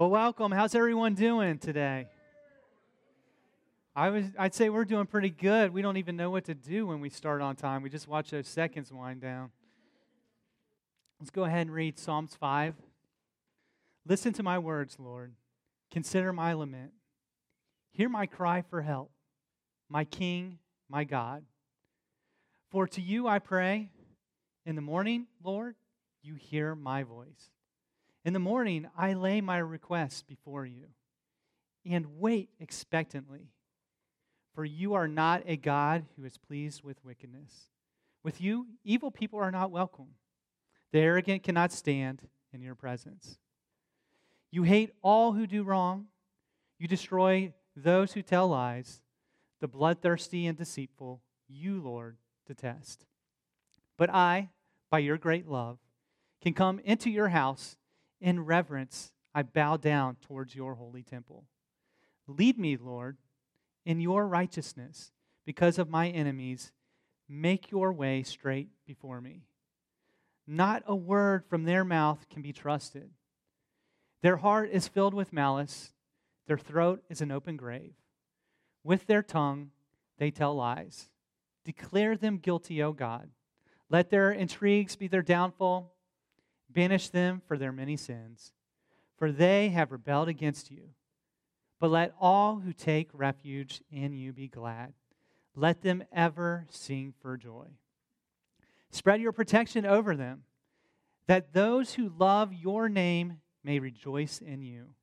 Well, welcome. How's everyone doing today? I was, I'd say we're doing pretty good. We don't even know what to do when we start on time. We just watch those seconds wind down. Let's go ahead and read Psalms 5. Listen to my words, Lord. Consider my lament. Hear my cry for help, my King, my God. For to you I pray. In the morning, Lord, you hear my voice. In the morning, I lay my requests before you and wait expectantly. For you are not a God who is pleased with wickedness. With you, evil people are not welcome. The arrogant cannot stand in your presence. You hate all who do wrong. You destroy those who tell lies. The bloodthirsty and deceitful, you, Lord, detest. But I, by your great love, can come into your house in reverence. I bow down towards your holy temple. Lead me, Lord, in your righteousness because of my enemies. Make your way straight before me. Not a word from their mouth can be trusted. Their heart is filled with malice, their throat is an open grave. With their tongue, they tell lies. Declare them guilty, O God. Let their intrigues be their downfall. Banish them for their many sins, for they have rebelled against you. But let all who take refuge in you be glad. Let them ever sing for joy. Spread your protection over them, that those who love your name may rejoice in you.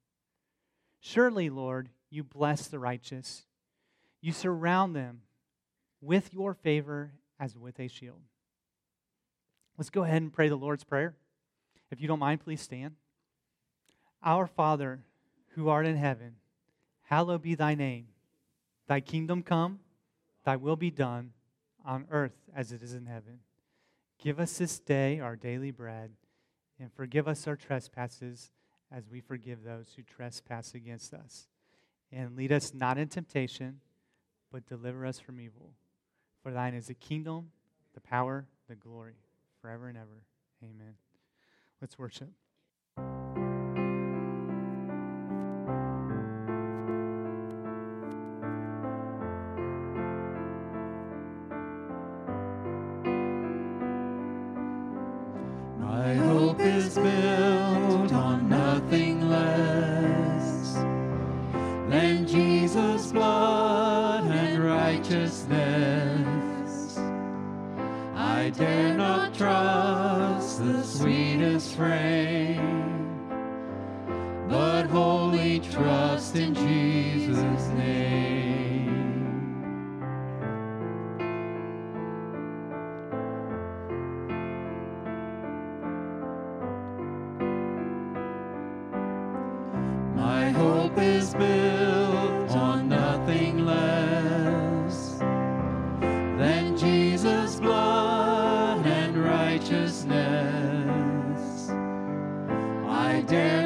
Surely, Lord, you bless the righteous. You surround them with your favor as with a shield. Let's go ahead and pray the Lord's Prayer. If you don't mind, please stand. Our Father, who art in heaven, hallowed be thy name. Thy kingdom come, thy will be done, on earth as it is in heaven. Give us this day our daily bread, and forgive us our trespasses as we forgive those who trespass against us. And lead us not in temptation, but deliver us from evil. For thine is the kingdom, the power, the glory, forever and ever. Amen. Let's worship. I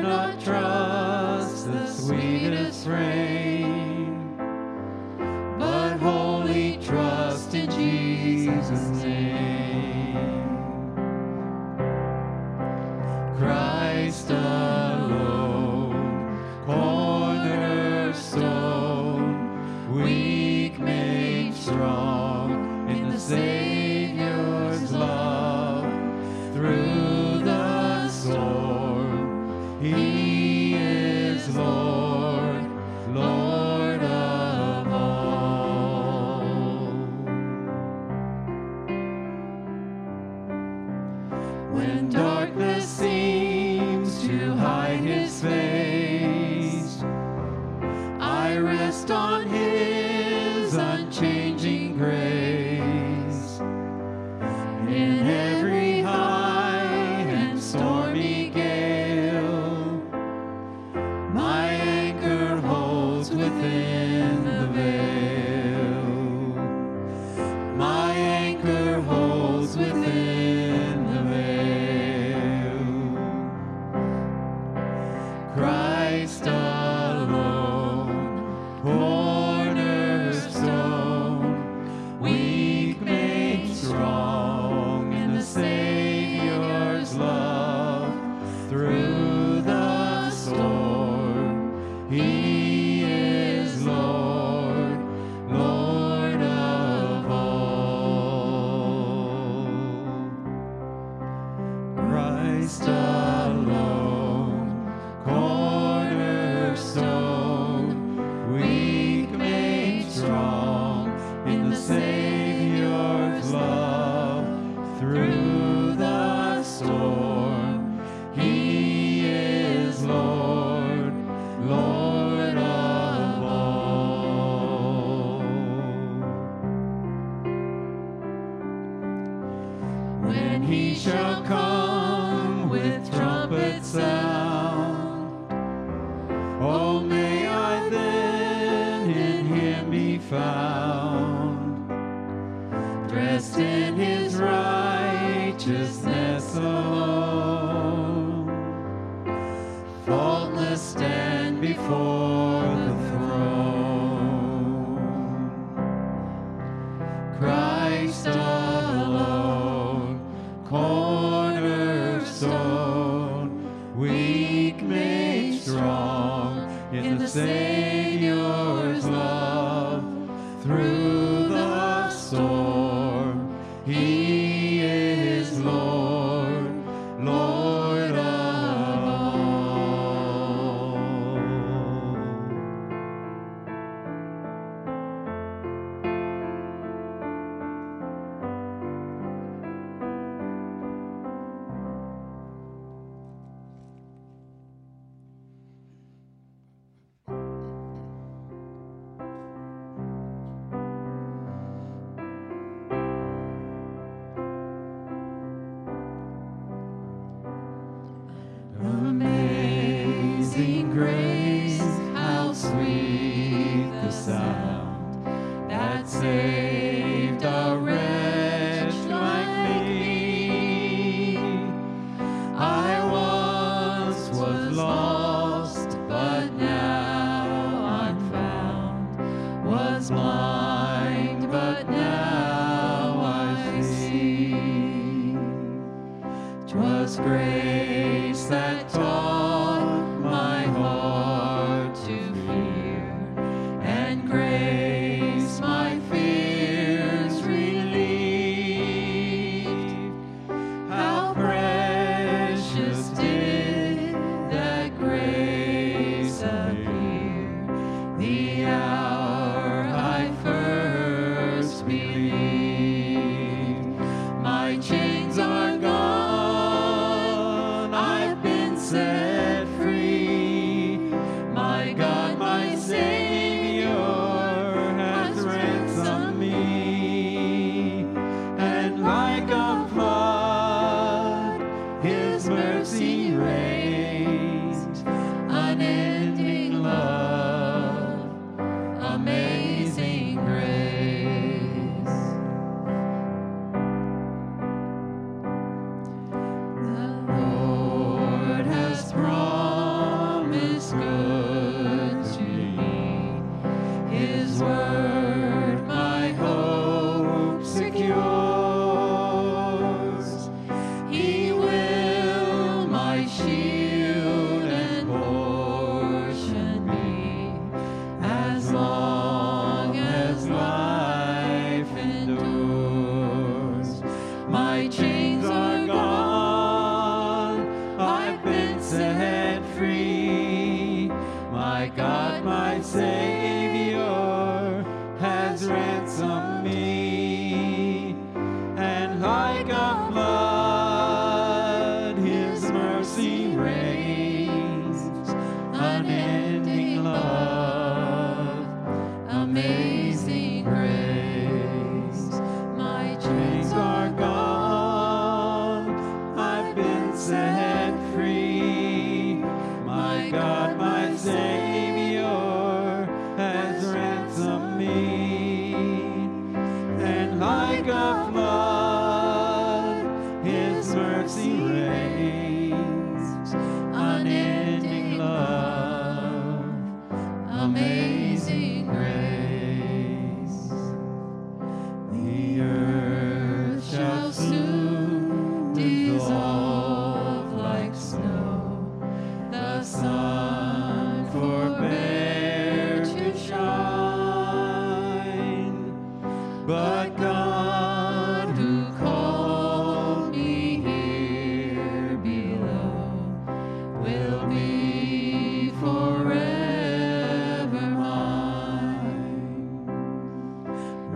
Christ. Grace,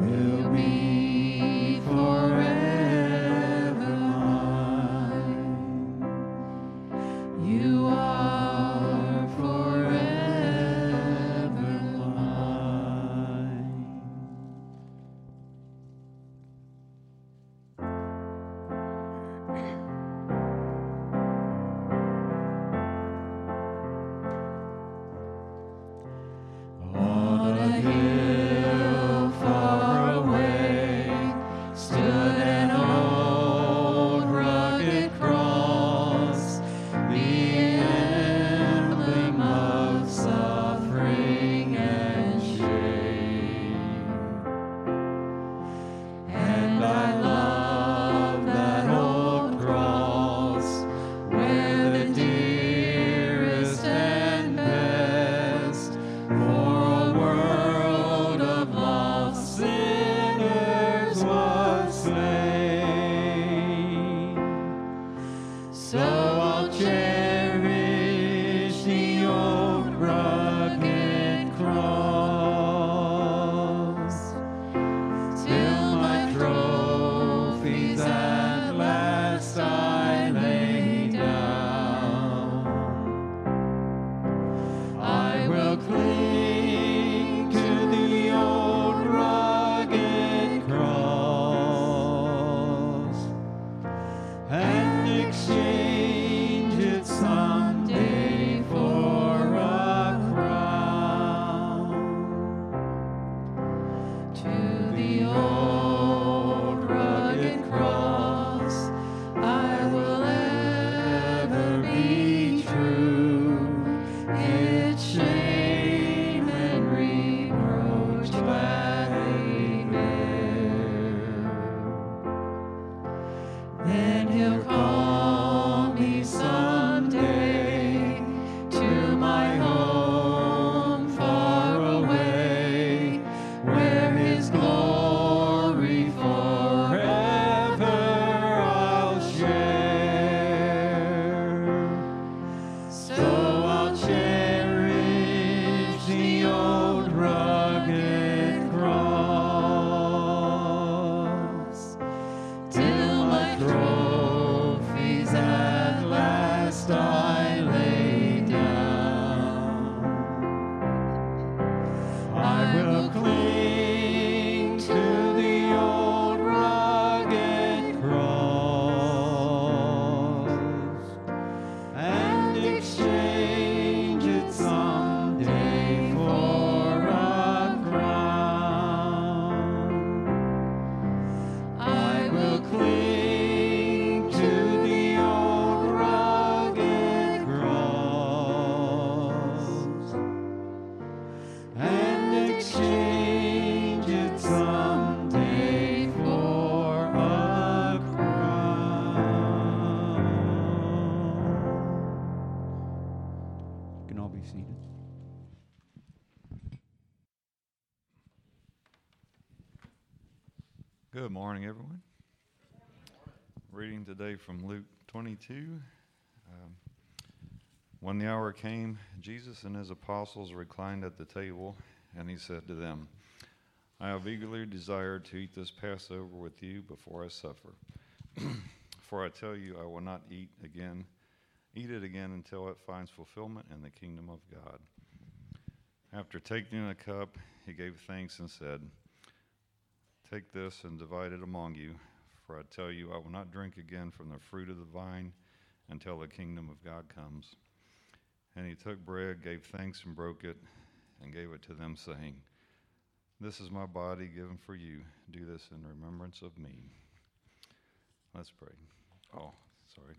Yeah. Good morning, everyone. Reading today from Luke 22. Um, when the hour came, Jesus and his apostles reclined at the table, and he said to them, I have eagerly desired to eat this Passover with you before I suffer. For I tell you, I will not eat again, eat it again until it finds fulfillment in the kingdom of God. After taking a cup, he gave thanks and said, Take this and divide it among you, for I tell you, I will not drink again from the fruit of the vine until the kingdom of God comes. And he took bread, gave thanks, and broke it, and gave it to them, saying, This is my body given for you. Do this in remembrance of me. Let's pray. Oh, sorry.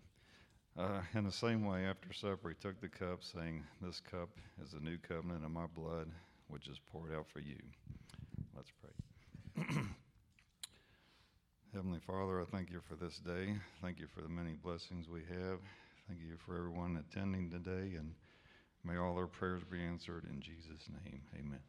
Uh, in the same way, after supper, he took the cup, saying, This cup is the new covenant in my blood, which is poured out for you. Let's pray. Heavenly Father, I thank you for this day. Thank you for the many blessings we have. Thank you for everyone attending today, and may all our prayers be answered in Jesus' name. Amen.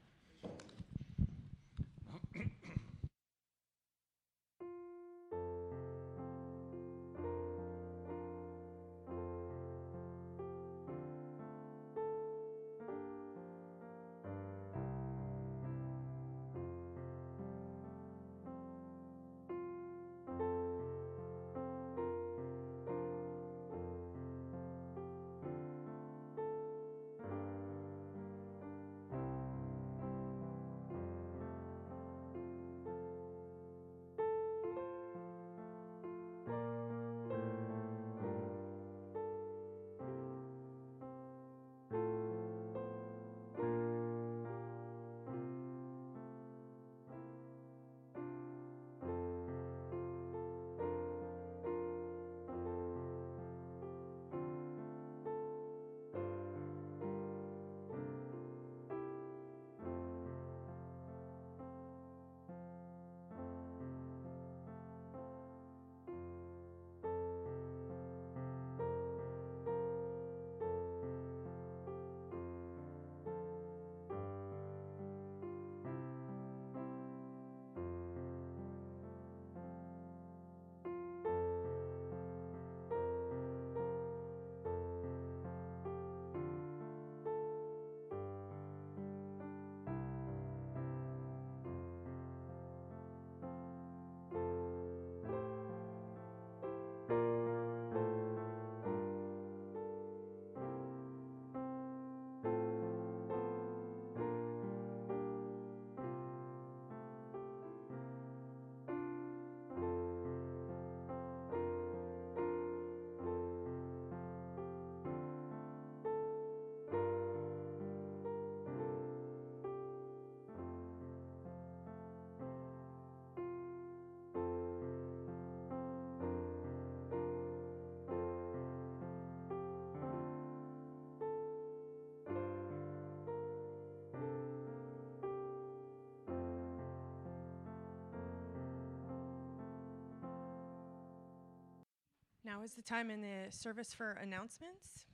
Now is the time in the service for announcements.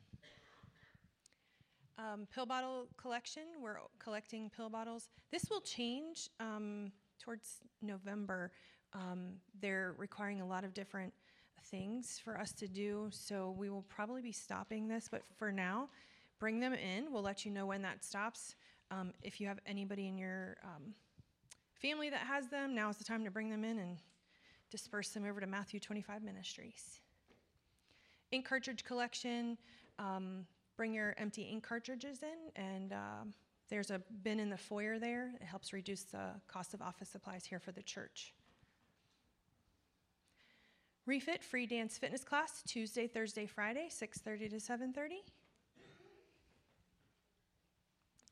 Um, pill bottle collection, we're collecting pill bottles. This will change um, towards November. Um, they're requiring a lot of different things for us to do, so we will probably be stopping this, but for now, bring them in. We'll let you know when that stops. Um, if you have anybody in your um, family that has them, now is the time to bring them in and disperse them over to Matthew 25 Ministries ink cartridge collection. Um, bring your empty ink cartridges in, and um, there's a bin in the foyer there. It helps reduce the cost of office supplies here for the church. Refit free dance fitness class Tuesday, Thursday, Friday, 6:30 to 7:30.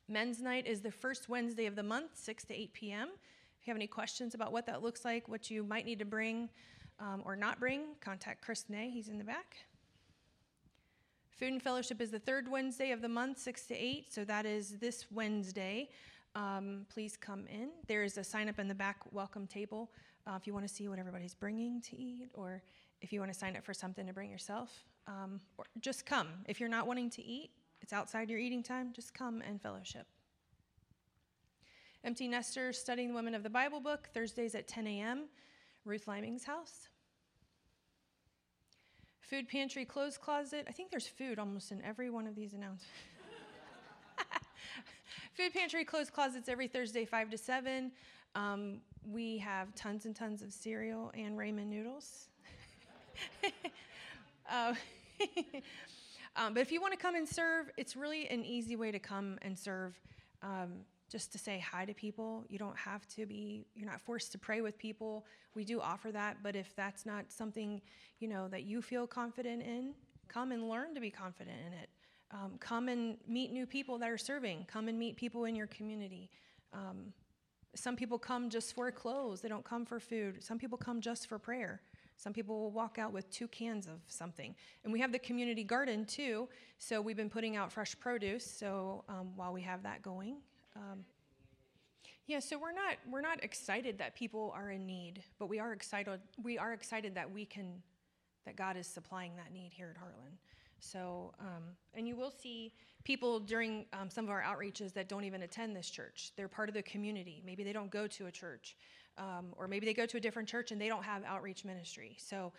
Men's night is the first Wednesday of the month, 6 to 8 p.m. If you have any questions about what that looks like, what you might need to bring um, or not bring, contact Chris Ney. He's in the back. Food and Fellowship is the third Wednesday of the month, 6 to 8, so that is this Wednesday. Um, please come in. There is a sign up in the back welcome table uh, if you want to see what everybody's bringing to eat, or if you want to sign up for something to bring yourself, um, or just come. If you're not wanting to eat, it's outside your eating time, just come and fellowship. Empty Nesters studying the Women of the Bible book, Thursdays at 10 a.m., Ruth Liming's house. Food pantry, clothes closet. I think there's food almost in every one of these announcements. Food pantry, clothes closets every Thursday, 5 to 7. Um, we have tons and tons of cereal and ramen noodles. uh, um, but if you want to come and serve, it's really an easy way to come and serve. Um, just to say hi to people. You don't have to be, you're not forced to pray with people. We do offer that, but if that's not something, you know, that you feel confident in, come and learn to be confident in it. Um, come and meet new people that are serving. Come and meet people in your community. Um, some people come just for clothes, they don't come for food. Some people come just for prayer. Some people will walk out with two cans of something. And we have the community garden too, so we've been putting out fresh produce. So um, while we have that going, um, yeah, so we're not we're not excited that people are in need, but we are excited we are excited that we can that God is supplying that need here at Heartland. So, um, and you will see people during um, some of our outreaches that don't even attend this church. They're part of the community. Maybe they don't go to a church, um, or maybe they go to a different church and they don't have outreach ministry. So,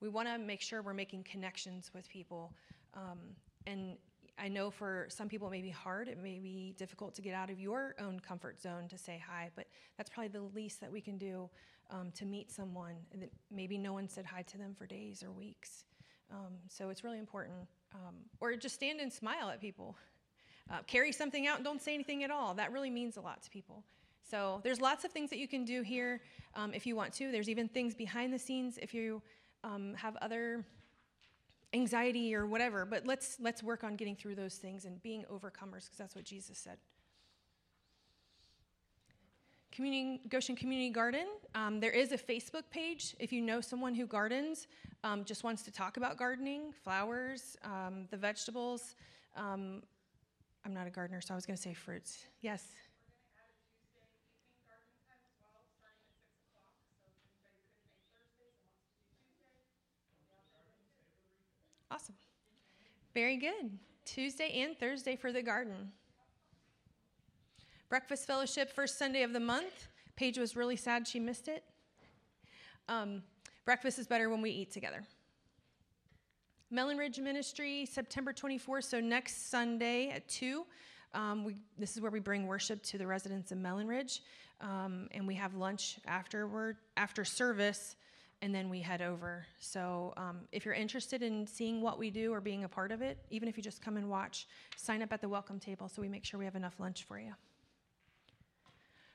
we want to make sure we're making connections with people. Um, and I know for some people it may be hard. It may be difficult to get out of your own comfort zone to say hi, but that's probably the least that we can do um, to meet someone that maybe no one said hi to them for days or weeks. Um, so it's really important. Um, or just stand and smile at people. Uh, carry something out and don't say anything at all. That really means a lot to people. So there's lots of things that you can do here um, if you want to. There's even things behind the scenes if you um, have other anxiety or whatever. But let's let's work on getting through those things and being overcomers because that's what Jesus said. Community, Goshen Community Garden. Um, there is a Facebook page. If you know someone who gardens, um, just wants to talk about gardening, flowers, um, the vegetables. Um, I'm not a gardener, so I was going to say fruits. Yes. Awesome. Very good. Tuesday and Thursday for the garden. Breakfast Fellowship, first Sunday of the month. Paige was really sad she missed it. Um, breakfast is better when we eat together. Mellon Ridge Ministry, September 24th, so next Sunday at 2. Um, we, this is where we bring worship to the residents of Mellon Ridge, um, and we have lunch afterward, after service, and then we head over. So um, if you're interested in seeing what we do or being a part of it, even if you just come and watch, sign up at the welcome table so we make sure we have enough lunch for you.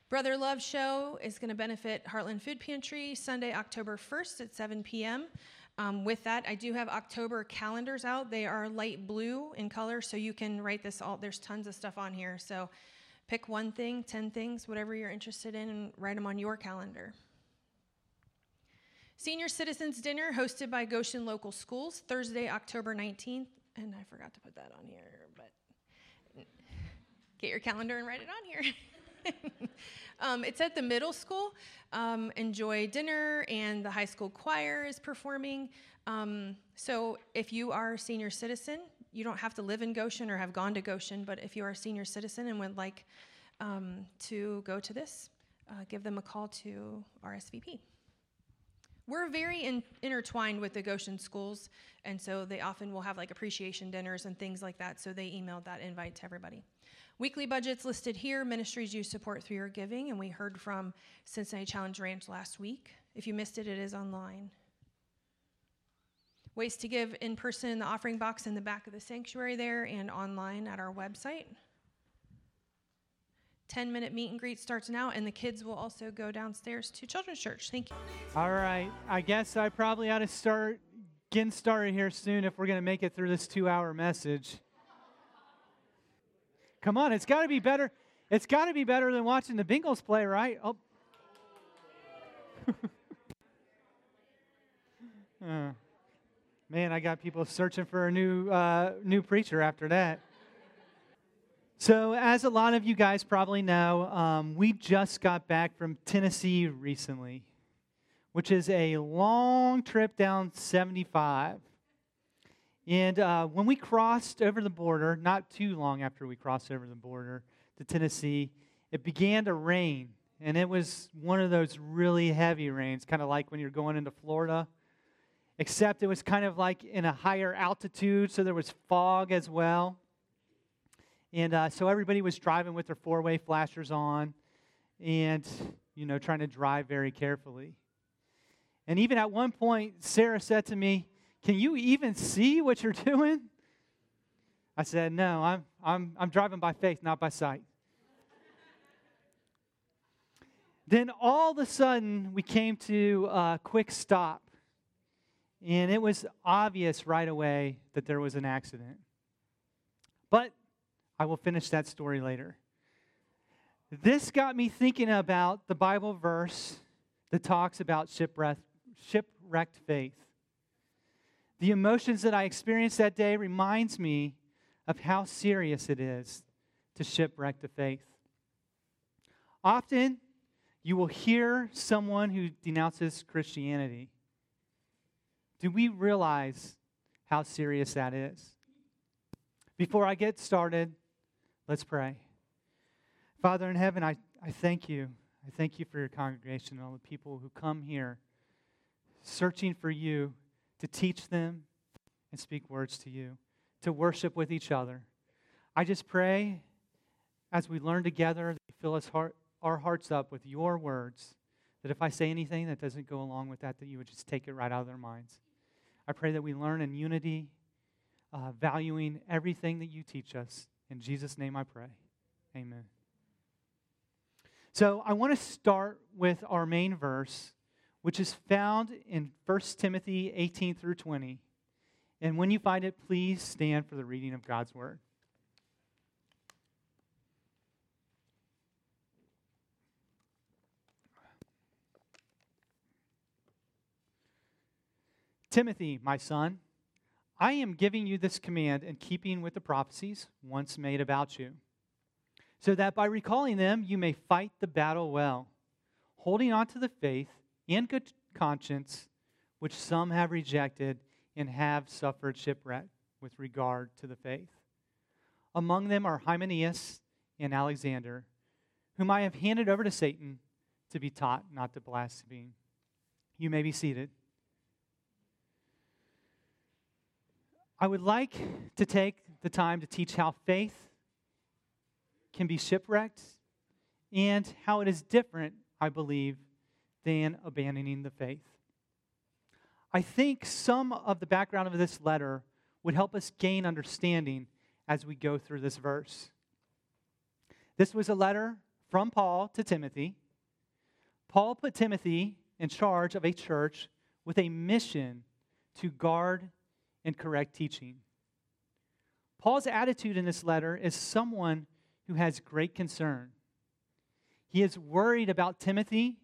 Brother Love Show is going to benefit Heartland Food Pantry Sunday, October 1st at 7 p.m. Um, with that, I do have October calendars out. They are light blue in color, so you can write this all. There's tons of stuff on here. So pick one thing, 10 things, whatever you're interested in, and write them on your calendar. Senior Citizens Dinner hosted by Goshen Local Schools, Thursday, October 19th. And I forgot to put that on here, but get your calendar and write it on here. um, it's at the middle school. Um, enjoy dinner, and the high school choir is performing. Um, so, if you are a senior citizen, you don't have to live in Goshen or have gone to Goshen, but if you are a senior citizen and would like um, to go to this, uh, give them a call to RSVP. We're very in, intertwined with the Goshen schools, and so they often will have like appreciation dinners and things like that. So they emailed that invite to everybody. Weekly budgets listed here, ministries you support through your giving, and we heard from Cincinnati Challenge Ranch last week. If you missed it, it is online. Ways to give in person in the offering box in the back of the sanctuary there and online at our website. 10 minute meet and greet starts now, and the kids will also go downstairs to Children's Church. Thank you. All right. I guess I probably ought to start getting started here soon if we're going to make it through this two hour message. Come on, it's got to be better. It's got to be better than watching the Bengals play, right? Oh. uh, man, I got people searching for a new uh, new preacher after that. So, as a lot of you guys probably know, um, we just got back from Tennessee recently, which is a long trip down 75. And uh, when we crossed over the border, not too long after we crossed over the border to Tennessee, it began to rain. And it was one of those really heavy rains, kind of like when you're going into Florida, except it was kind of like in a higher altitude, so there was fog as well. And uh, so everybody was driving with their four way flashers on and, you know, trying to drive very carefully. And even at one point, Sarah said to me, Can you even see what you're doing? I said, No, I'm, I'm, I'm driving by faith, not by sight. then all of a sudden, we came to a quick stop. And it was obvious right away that there was an accident. But I will finish that story later. This got me thinking about the Bible verse that talks about shipwrecked, faith. The emotions that I experienced that day reminds me of how serious it is to shipwreck the faith. Often, you will hear someone who denounces Christianity. Do we realize how serious that is? Before I get started, Let's pray. Father in heaven, I, I thank you. I thank you for your congregation and all the people who come here searching for you to teach them and speak words to you, to worship with each other. I just pray as we learn together that you fill us heart, our hearts up with your words, that if I say anything that doesn't go along with that, that you would just take it right out of their minds. I pray that we learn in unity, uh, valuing everything that you teach us in Jesus' name I pray. Amen. So I want to start with our main verse, which is found in 1 Timothy 18 through 20. And when you find it, please stand for the reading of God's word. Timothy, my son, I am giving you this command in keeping with the prophecies once made about you, so that by recalling them you may fight the battle well, holding on to the faith and good conscience, which some have rejected and have suffered shipwreck with regard to the faith. Among them are Hymenaeus and Alexander, whom I have handed over to Satan to be taught not to blaspheme. You may be seated. I would like to take the time to teach how faith can be shipwrecked and how it is different, I believe, than abandoning the faith. I think some of the background of this letter would help us gain understanding as we go through this verse. This was a letter from Paul to Timothy. Paul put Timothy in charge of a church with a mission to guard and correct teaching. Paul's attitude in this letter is someone who has great concern. He is worried about Timothy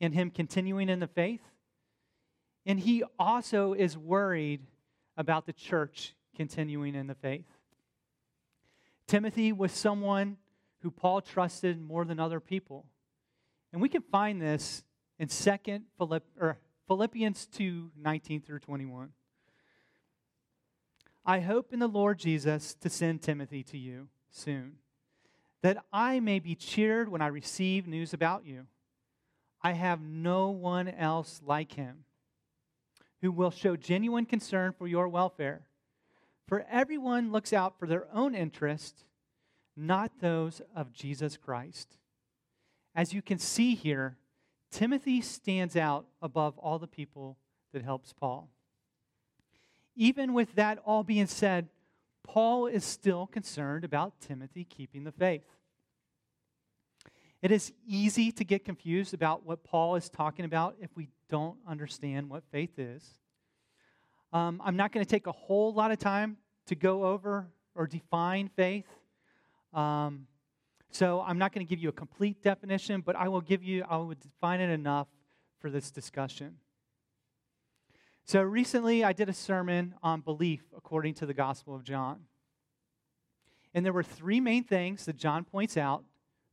and him continuing in the faith. And he also is worried about the church continuing in the faith. Timothy was someone who Paul trusted more than other people. And we can find this in 2nd Philipp, Philippians 2 19 through 21. I hope in the Lord Jesus to send Timothy to you soon, that I may be cheered when I receive news about you. I have no one else like him who will show genuine concern for your welfare. For everyone looks out for their own interest, not those of Jesus Christ. As you can see here, Timothy stands out above all the people that helps Paul even with that all being said, Paul is still concerned about Timothy keeping the faith. It is easy to get confused about what Paul is talking about if we don't understand what faith is. Um, I'm not going to take a whole lot of time to go over or define faith. Um, so I'm not going to give you a complete definition, but I will give you, I will define it enough for this discussion. So recently, I did a sermon on belief according to the Gospel of John. And there were three main things that John points out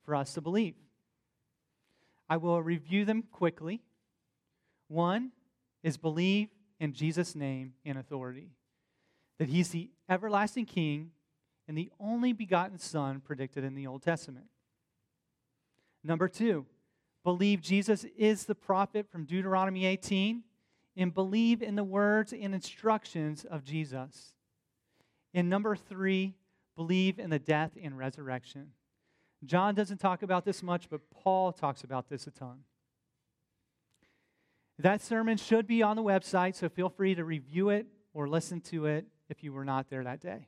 for us to believe. I will review them quickly. One is believe in Jesus' name and authority. that he's the everlasting king and the only begotten son predicted in the Old Testament. Number two, believe Jesus is the prophet from Deuteronomy 18 and believe in the words and instructions of Jesus. And number three, believe in the death and resurrection. John doesn't talk about this much, but Paul talks about this a ton. That sermon should be on the website, so feel free to review it or listen to it if you were not there that day.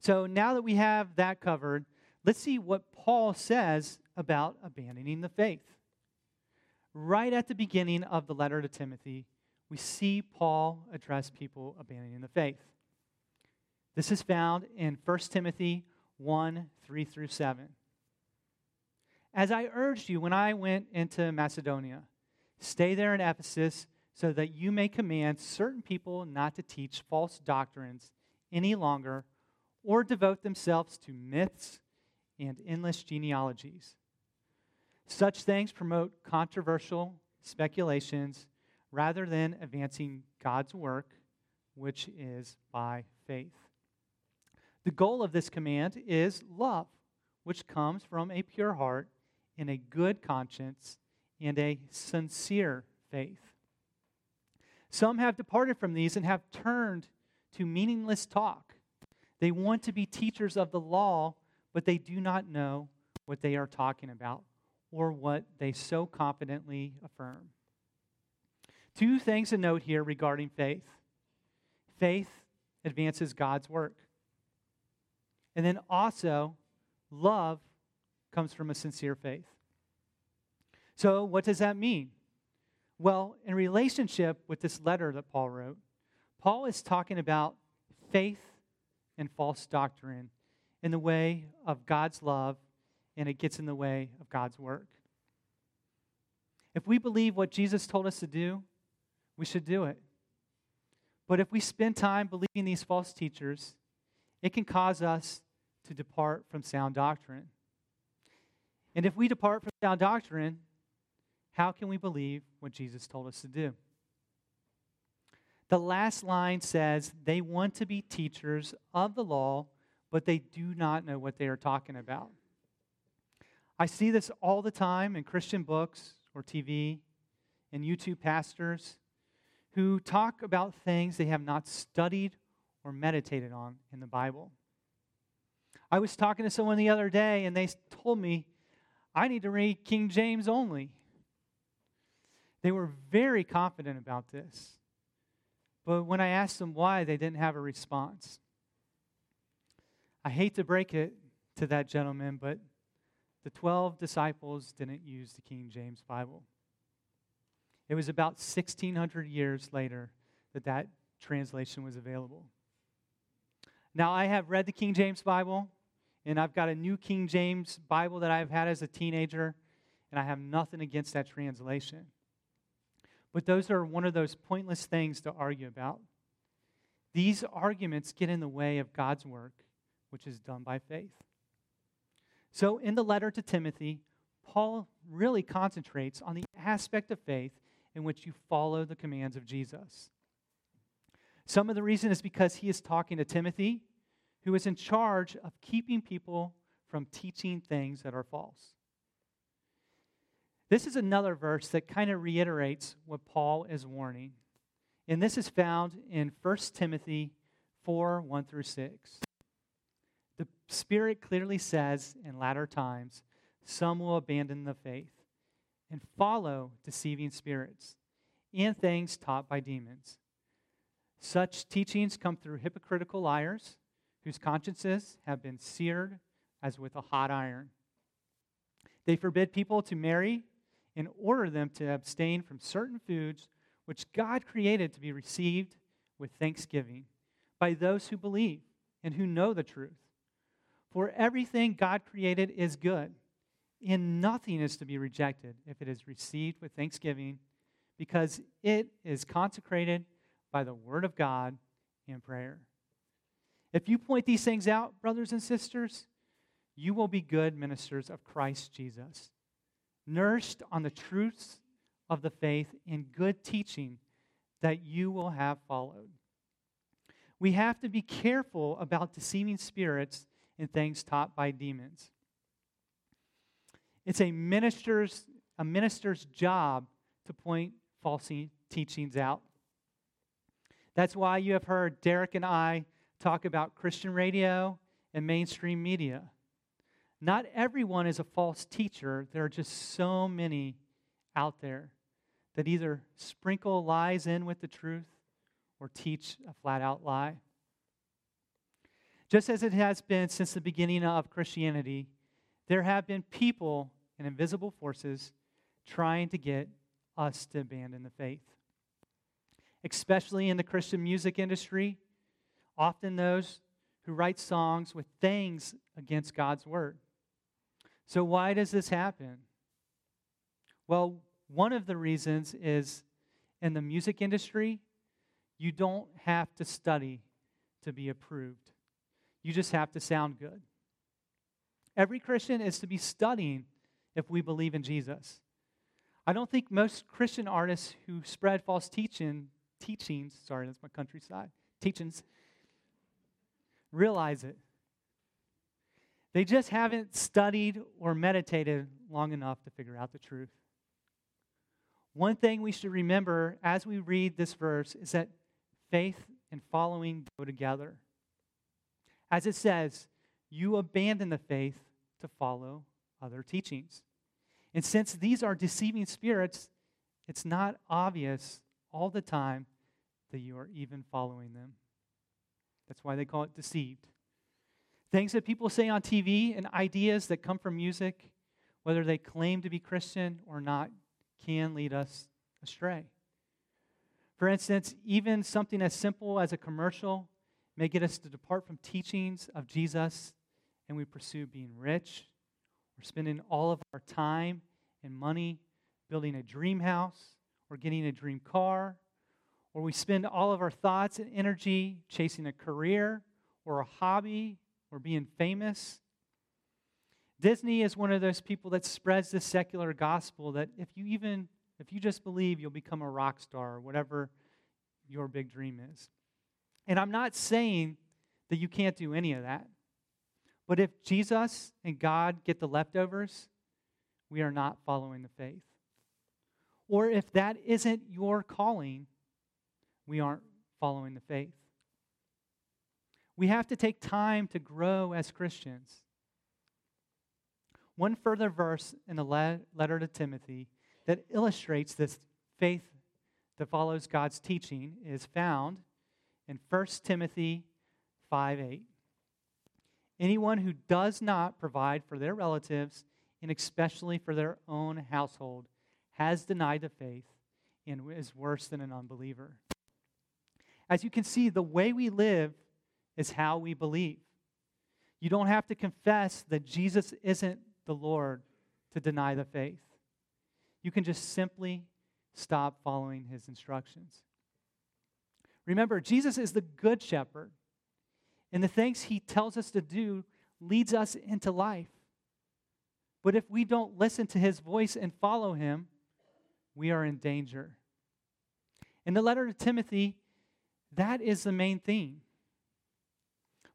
So now that we have that covered, let's see what Paul says about abandoning the faith. Right at the beginning of the letter to Timothy, we see Paul address people abandoning the faith. This is found in 1 Timothy 1 3 through 7. As I urged you when I went into Macedonia, stay there in Ephesus so that you may command certain people not to teach false doctrines any longer or devote themselves to myths and endless genealogies. Such things promote controversial speculations rather than advancing God's work, which is by faith. The goal of this command is love, which comes from a pure heart and a good conscience and a sincere faith. Some have departed from these and have turned to meaningless talk. They want to be teachers of the law, but they do not know what they are talking about or what they so confidently affirm. Two things to note here regarding faith faith advances God's work. And then also, love comes from a sincere faith. So, what does that mean? Well, in relationship with this letter that Paul wrote, Paul is talking about faith and false doctrine in the way of God's love, and it gets in the way of God's work. If we believe what Jesus told us to do, we should do it. But if we spend time believing these false teachers, it can cause us to depart from sound doctrine. And if we depart from sound doctrine, how can we believe what Jesus told us to do? The last line says they want to be teachers of the law, but they do not know what they are talking about. I see this all the time in Christian books or TV and YouTube pastors who talk about things they have not studied or meditated on in the Bible. I was talking to someone the other day and they told me I need to read King James only. They were very confident about this. But when I asked them why, they didn't have a response. I hate to break it to that gentleman, but the 12 disciples didn't use the King James Bible. It was about 1600 years later that that translation was available. Now, I have read the King James Bible, and I've got a new King James Bible that I've had as a teenager, and I have nothing against that translation. But those are one of those pointless things to argue about. These arguments get in the way of God's work, which is done by faith. So, in the letter to Timothy, Paul really concentrates on the aspect of faith in which you follow the commands of Jesus. Some of the reason is because he is talking to Timothy, who is in charge of keeping people from teaching things that are false. This is another verse that kind of reiterates what Paul is warning. And this is found in 1 Timothy 4 1 through 6. Spirit clearly says in latter times, some will abandon the faith and follow deceiving spirits and things taught by demons. Such teachings come through hypocritical liars whose consciences have been seared as with a hot iron. They forbid people to marry and order them to abstain from certain foods which God created to be received with thanksgiving by those who believe and who know the truth. For everything God created is good, and nothing is to be rejected if it is received with thanksgiving, because it is consecrated by the word of God and prayer. If you point these things out, brothers and sisters, you will be good ministers of Christ Jesus, nourished on the truths of the faith and good teaching that you will have followed. We have to be careful about deceiving spirits and things taught by demons. It's a minister's, a minister's job to point false teachings out. That's why you have heard Derek and I talk about Christian radio and mainstream media. Not everyone is a false teacher. There are just so many out there that either sprinkle lies in with the truth or teach a flat out lie. Just as it has been since the beginning of Christianity, there have been people and invisible forces trying to get us to abandon the faith. Especially in the Christian music industry, often those who write songs with things against God's word. So, why does this happen? Well, one of the reasons is in the music industry, you don't have to study to be approved. You just have to sound good. Every Christian is to be studying if we believe in Jesus. I don't think most Christian artists who spread false teaching, teachings, sorry, that's my countryside, teachings, realize it. They just haven't studied or meditated long enough to figure out the truth. One thing we should remember as we read this verse is that faith and following go together. As it says, you abandon the faith to follow other teachings. And since these are deceiving spirits, it's not obvious all the time that you are even following them. That's why they call it deceived. Things that people say on TV and ideas that come from music, whether they claim to be Christian or not, can lead us astray. For instance, even something as simple as a commercial may get us to depart from teachings of Jesus and we pursue being rich. We're spending all of our time and money building a dream house or getting a dream car, or we spend all of our thoughts and energy chasing a career or a hobby or being famous. Disney is one of those people that spreads the secular gospel that if you even if you just believe you'll become a rock star or whatever your big dream is. And I'm not saying that you can't do any of that. But if Jesus and God get the leftovers, we are not following the faith. Or if that isn't your calling, we aren't following the faith. We have to take time to grow as Christians. One further verse in the letter to Timothy that illustrates this faith that follows God's teaching is found in 1 Timothy 5 8. Anyone who does not provide for their relatives, and especially for their own household, has denied the faith and is worse than an unbeliever. As you can see, the way we live is how we believe. You don't have to confess that Jesus isn't the Lord to deny the faith. You can just simply stop following his instructions. Remember, Jesus is the good shepherd, and the things he tells us to do leads us into life. But if we don't listen to his voice and follow him, we are in danger. In the letter to Timothy, that is the main theme.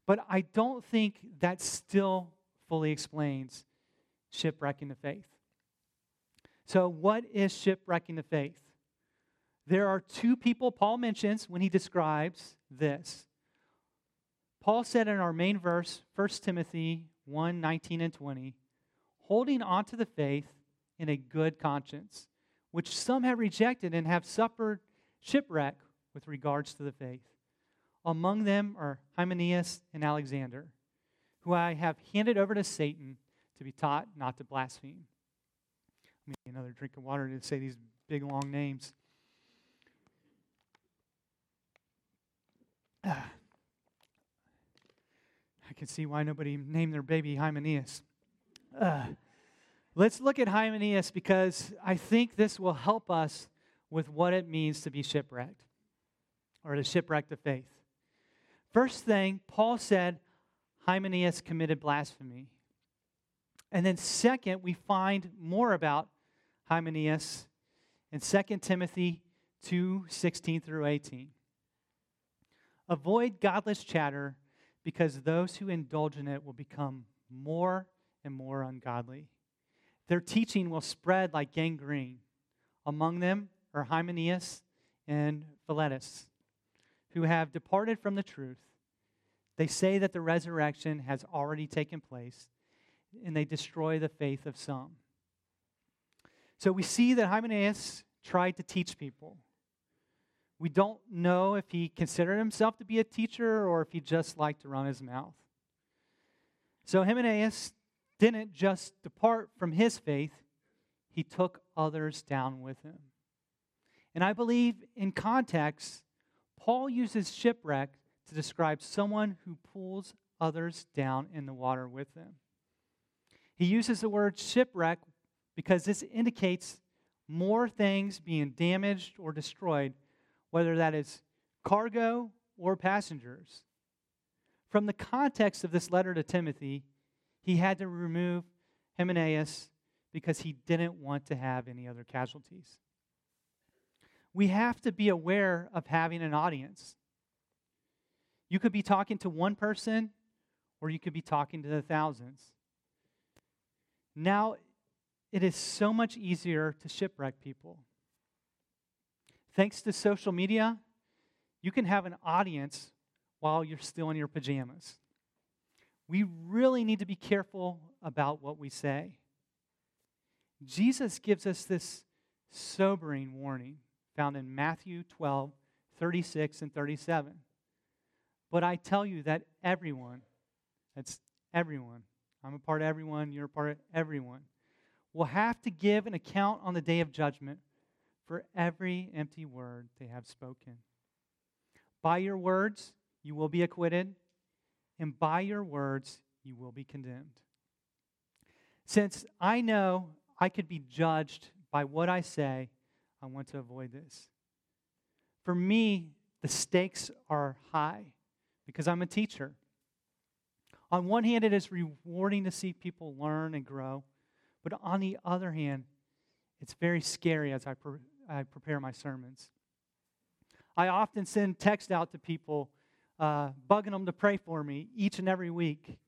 But I don't think that still fully explains shipwrecking the faith. So, what is shipwrecking the faith? There are two people Paul mentions when he describes this. Paul said in our main verse, 1 Timothy 1 19 and 20, holding on to the faith in a good conscience, which some have rejected and have suffered shipwreck with regards to the faith. Among them are Hymenaeus and Alexander, who I have handed over to Satan to be taught not to blaspheme. Me another drink of water to say these big long names. I can see why nobody named their baby Hymenaeus. Uh, let's look at Hymenaeus because I think this will help us with what it means to be shipwrecked or to shipwreck the faith. First thing, Paul said Hymenaeus committed blasphemy. And then, second, we find more about Hymenaeus in 2 Timothy 2 16 through 18. Avoid godless chatter because those who indulge in it will become more and more ungodly. Their teaching will spread like gangrene. Among them are Hymenaeus and Philetus, who have departed from the truth. They say that the resurrection has already taken place, and they destroy the faith of some. So we see that Hymenaeus tried to teach people. We don't know if he considered himself to be a teacher or if he just liked to run his mouth. So Hymenaeus didn't just depart from his faith, he took others down with him. And I believe in context, Paul uses shipwreck to describe someone who pulls others down in the water with them. He uses the word shipwreck because this indicates more things being damaged or destroyed, whether that is cargo or passengers. From the context of this letter to Timothy, he had to remove Hymenaeus because he didn't want to have any other casualties. We have to be aware of having an audience. You could be talking to one person, or you could be talking to the thousands. Now, it is so much easier to shipwreck people. Thanks to social media, you can have an audience while you're still in your pajamas. We really need to be careful about what we say. Jesus gives us this sobering warning found in Matthew 12, 36 and 37. But I tell you that everyone, that's everyone, I'm a part of everyone, you're a part of everyone, will have to give an account on the day of judgment for every empty word they have spoken. By your words, you will be acquitted, and by your words, you will be condemned. Since I know I could be judged by what I say, I want to avoid this. For me, the stakes are high because I'm a teacher. On one hand, it is rewarding to see people learn and grow, but on the other hand, it's very scary as I, I prepare my sermons. I often send text out to people, uh, bugging them to pray for me each and every week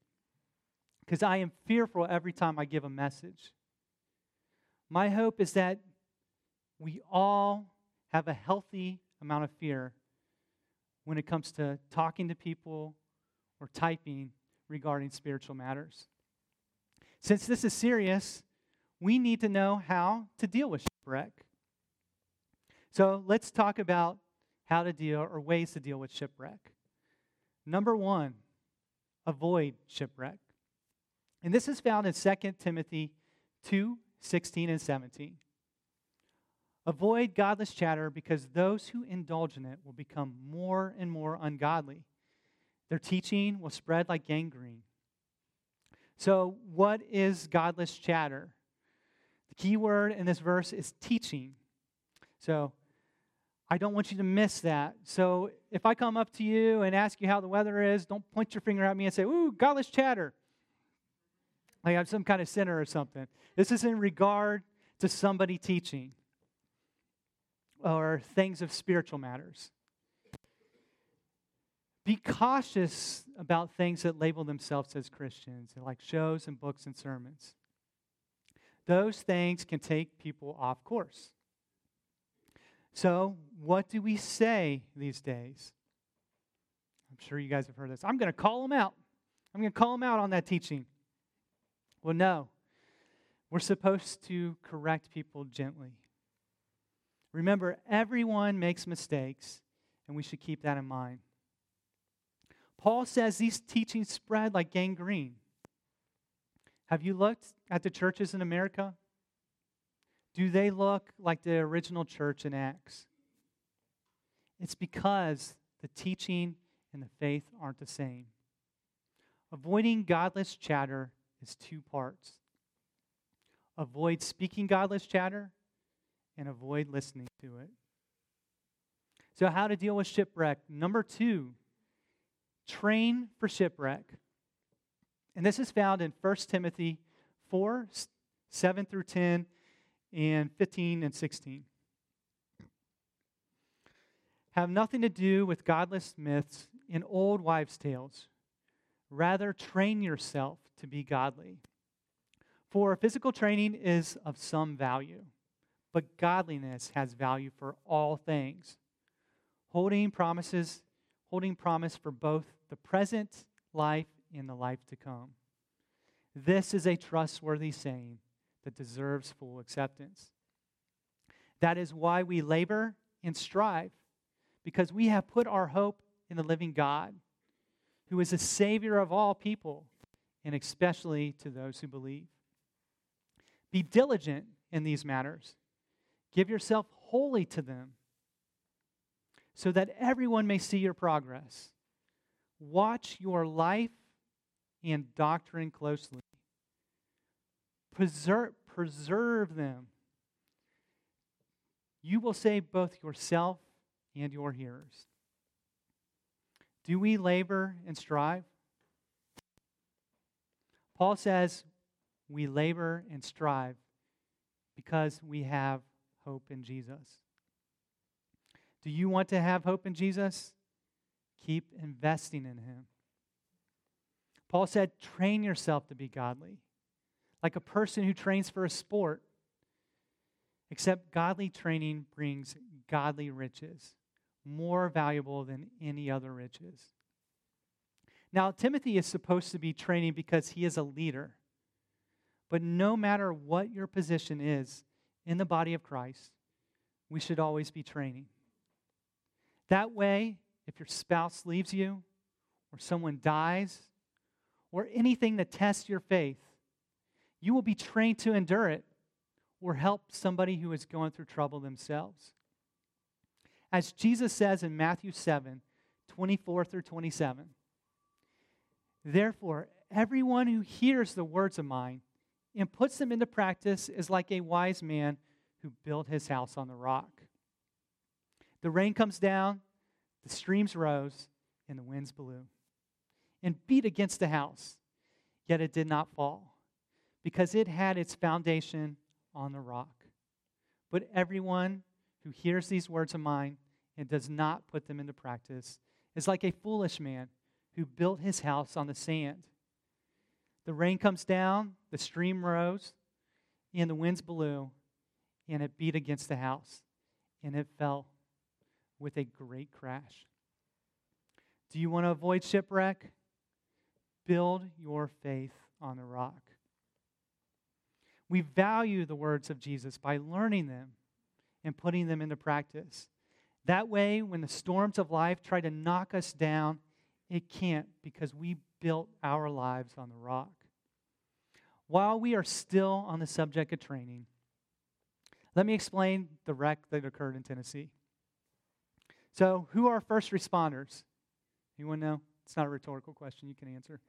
because I am fearful every time I give a message. My hope is that we all have a healthy amount of fear when it comes to talking to people or typing regarding spiritual matters. Since this is serious, we need to know how to deal with shipwreck. So let's talk about how to deal or ways to deal with shipwreck. Number one, avoid shipwreck. And this is found in 2 Timothy 2 16 and 17. Avoid godless chatter because those who indulge in it will become more and more ungodly. Their teaching will spread like gangrene. So, what is godless chatter? The key word in this verse is teaching. So, I don't want you to miss that. So, if I come up to you and ask you how the weather is, don't point your finger at me and say, Ooh, godless chatter. Like I'm some kind of sinner or something. This is in regard to somebody teaching or things of spiritual matters. Be cautious about things that label themselves as Christians, like shows and books and sermons. Those things can take people off course. So, what do we say these days? I'm sure you guys have heard this. I'm going to call them out. I'm going to call them out on that teaching. Well, no. We're supposed to correct people gently. Remember, everyone makes mistakes, and we should keep that in mind. Paul says these teachings spread like gangrene. Have you looked at the churches in America? Do they look like the original church in Acts? It's because the teaching and the faith aren't the same. Avoiding godless chatter is two parts avoid speaking godless chatter and avoid listening to it. So, how to deal with shipwreck? Number two, train for shipwreck. And this is found in 1 Timothy 4 7 through 10 and 15 and 16. Have nothing to do with godless myths and old wives' tales. Rather, train yourself to be godly. For physical training is of some value, but godliness has value for all things, holding promises, holding promise for both the present life and the life to come. This is a trustworthy saying that deserves full acceptance. That is why we labor and strive, because we have put our hope in the living God, who is the Savior of all people, and especially to those who believe. Be diligent in these matters, give yourself wholly to them, so that everyone may see your progress. Watch your life and doctrine closely. Preserve, preserve them. You will save both yourself and your hearers. Do we labor and strive? Paul says we labor and strive because we have hope in Jesus. Do you want to have hope in Jesus? Keep investing in him. Paul said, train yourself to be godly, like a person who trains for a sport. Except godly training brings godly riches, more valuable than any other riches. Now, Timothy is supposed to be training because he is a leader. But no matter what your position is in the body of Christ, we should always be training. That way, if your spouse leaves you, or someone dies, or anything that tests your faith, you will be trained to endure it or help somebody who is going through trouble themselves. As Jesus says in Matthew 7 24 through 27, therefore, everyone who hears the words of mine and puts them into practice is like a wise man who built his house on the rock. The rain comes down, the streams rose, and the winds blew and beat against the house, yet it did not fall, because it had its foundation on the rock. But everyone who hears these words of mine and does not put them into practice is like a foolish man who built his house on the sand. The rain comes down, the stream rose, and the winds blew, and it beat against the house, and it fell with a great crash. Do you want to avoid shipwreck? Build your faith on the rock. We value the words of Jesus by learning them and putting them into practice. That way, when the storms of life try to knock us down, it can't because we built our lives on the rock. While we are still on the subject of training, let me explain the wreck that occurred in Tennessee. So, who are first responders? Anyone know? It's not a rhetorical question, you can answer.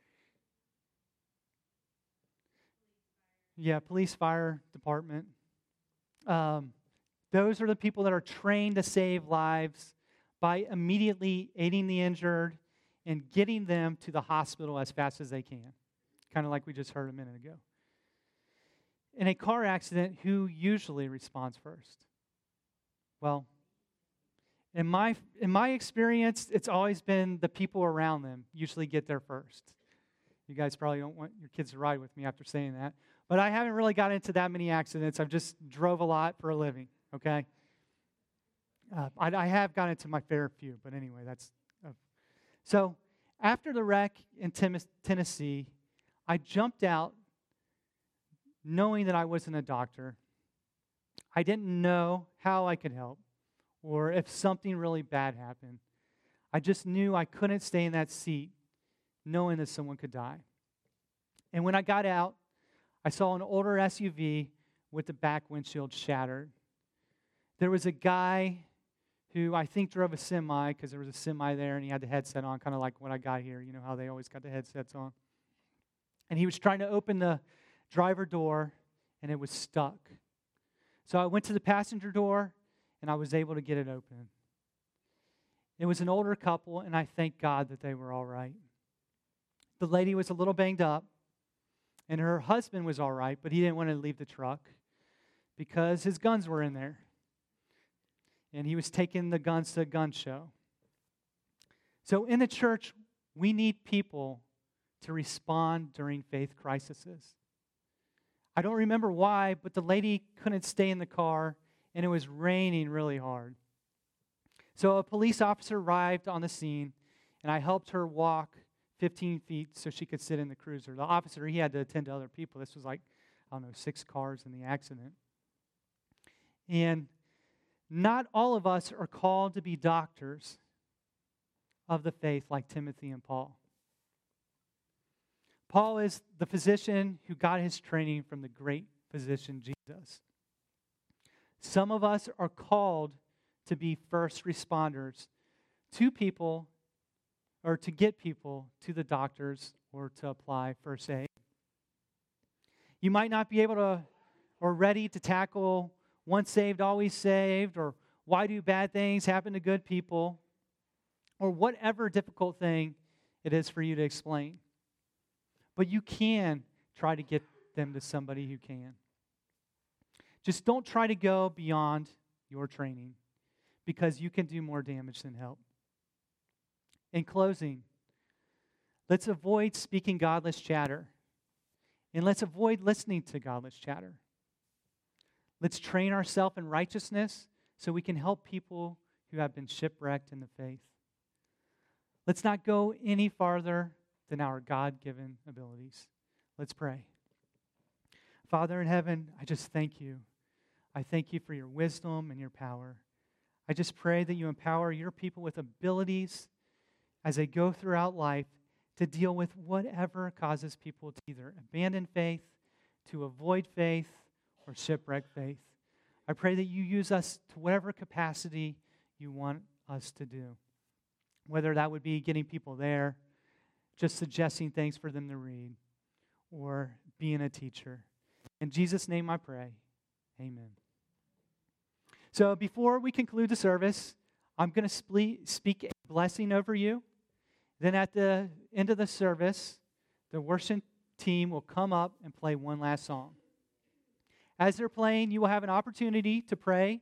Yeah, police, fire department. Um, those are the people that are trained to save lives by immediately aiding the injured and getting them to the hospital as fast as they can, kind of like we just heard a minute ago. In a car accident, who usually responds first? Well, in my, in my experience, it's always been the people around them usually get there first. You guys probably don't want your kids to ride with me after saying that. But I haven't really got into that many accidents. I've just drove a lot for a living, okay? Uh, I, I, have gotten to my fair few, but anyway, that's. Uh, so after the wreck in Tennessee, I jumped out knowing that I wasn't a doctor. I didn't know how I could help or if something really bad happened. I just knew I couldn't stay in that seat knowing that someone could die. And when I got out, I saw an older SUV with the back windshield shattered. There was a guy who I think drove a semi because there was a semi there and he had the headset on, kind of like what I got here. You know how they always got the headsets on. And he was trying to open the driver door and it was stuck. So I went to the passenger door and I was able to get it open. It was an older couple, and I thank God that they were all right. The lady was a little banged up, and her husband was all right, but he didn't want to leave the truck because his guns were in there. And he was taking the guns to a gun show. So in the church, we need people to respond during faith crises. I don't remember why, but the lady couldn't stay in the car and it was raining really hard. So a police officer arrived on the scene and I helped her walk 15 feet so she could sit in the cruiser. The officer, he had to attend to other people. This was like, I don't know, six cars in the accident. And not all of us are called to be doctors of the faith like Timothy and Paul. Paul is the physician who got his training from the great physician Jesus. Some of us are called to be first responders to people or to get people to the doctors or to apply first aid. You might not be able to or ready to tackle once saved, always saved, or why do bad things happen to good people, or whatever difficult thing it is for you to explain. But you can try to get them to somebody who can. Just don't try to go beyond your training because you can do more damage than help. In closing, let's avoid speaking godless chatter and let's avoid listening to godless chatter. Let's train ourselves in righteousness so we can help people who have been shipwrecked in the faith. Let's not go any farther than our God given abilities. Let's pray. Father in heaven, I just thank you. I thank you for your wisdom and your power. I just pray that you empower your people with abilities as they go throughout life to deal with whatever causes people to either abandon faith, to avoid faith, or shipwreck faith. I pray that you use us to whatever capacity you want us to do. Whether that would be getting people there, just suggesting things for them to read, or being a teacher. In Jesus' name I pray. Amen. So before we conclude the service, I'm going to speak a blessing over you. Then at the end of the service, the worship team will come up and play one last song. As they're playing, you will have an opportunity to pray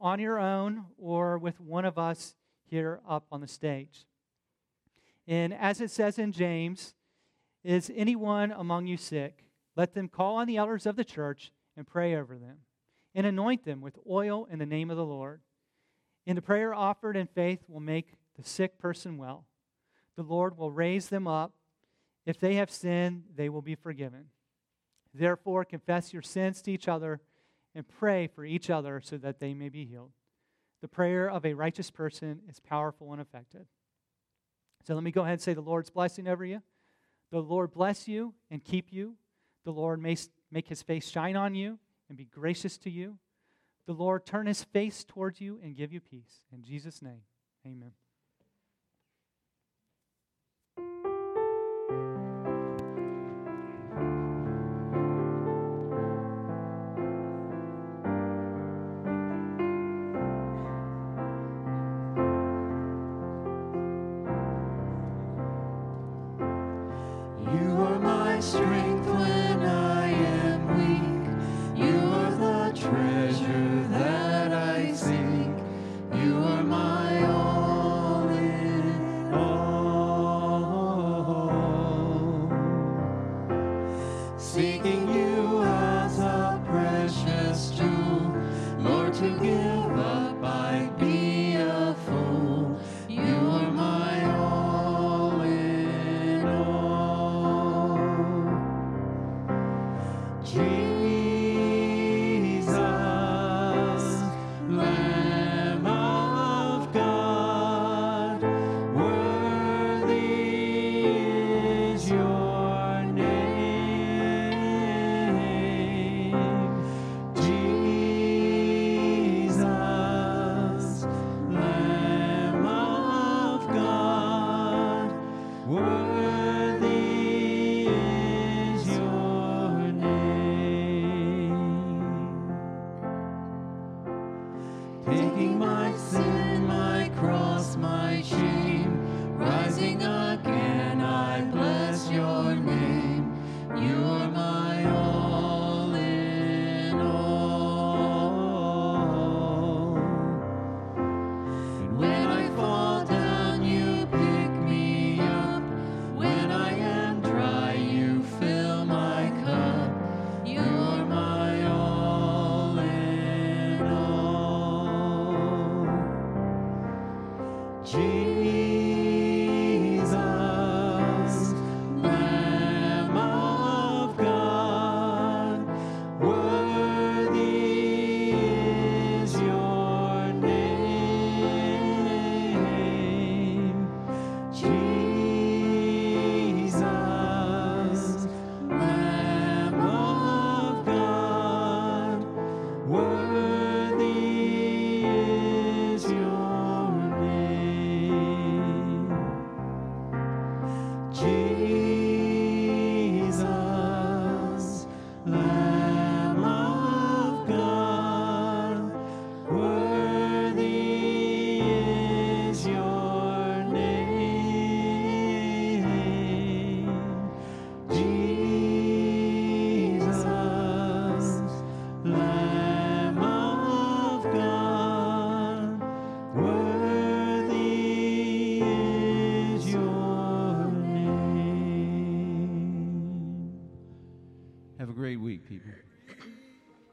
on your own or with one of us here up on the stage. And as it says in James, is anyone among you sick? Let them call on the elders of the church and pray over them and anoint them with oil in the name of the Lord. And the prayer offered in faith will make the sick person well. The Lord will raise them up. If they have sinned, they will be forgiven. Therefore, confess your sins to each other and pray for each other so that they may be healed. The prayer of a righteous person is powerful and effective. So let me go ahead and say the Lord's blessing over you. The Lord bless you and keep you. The Lord may make his face shine on you and be gracious to you. The Lord turn his face towards you and give you peace. In Jesus' name, amen. taking my sin, my cross, my shame.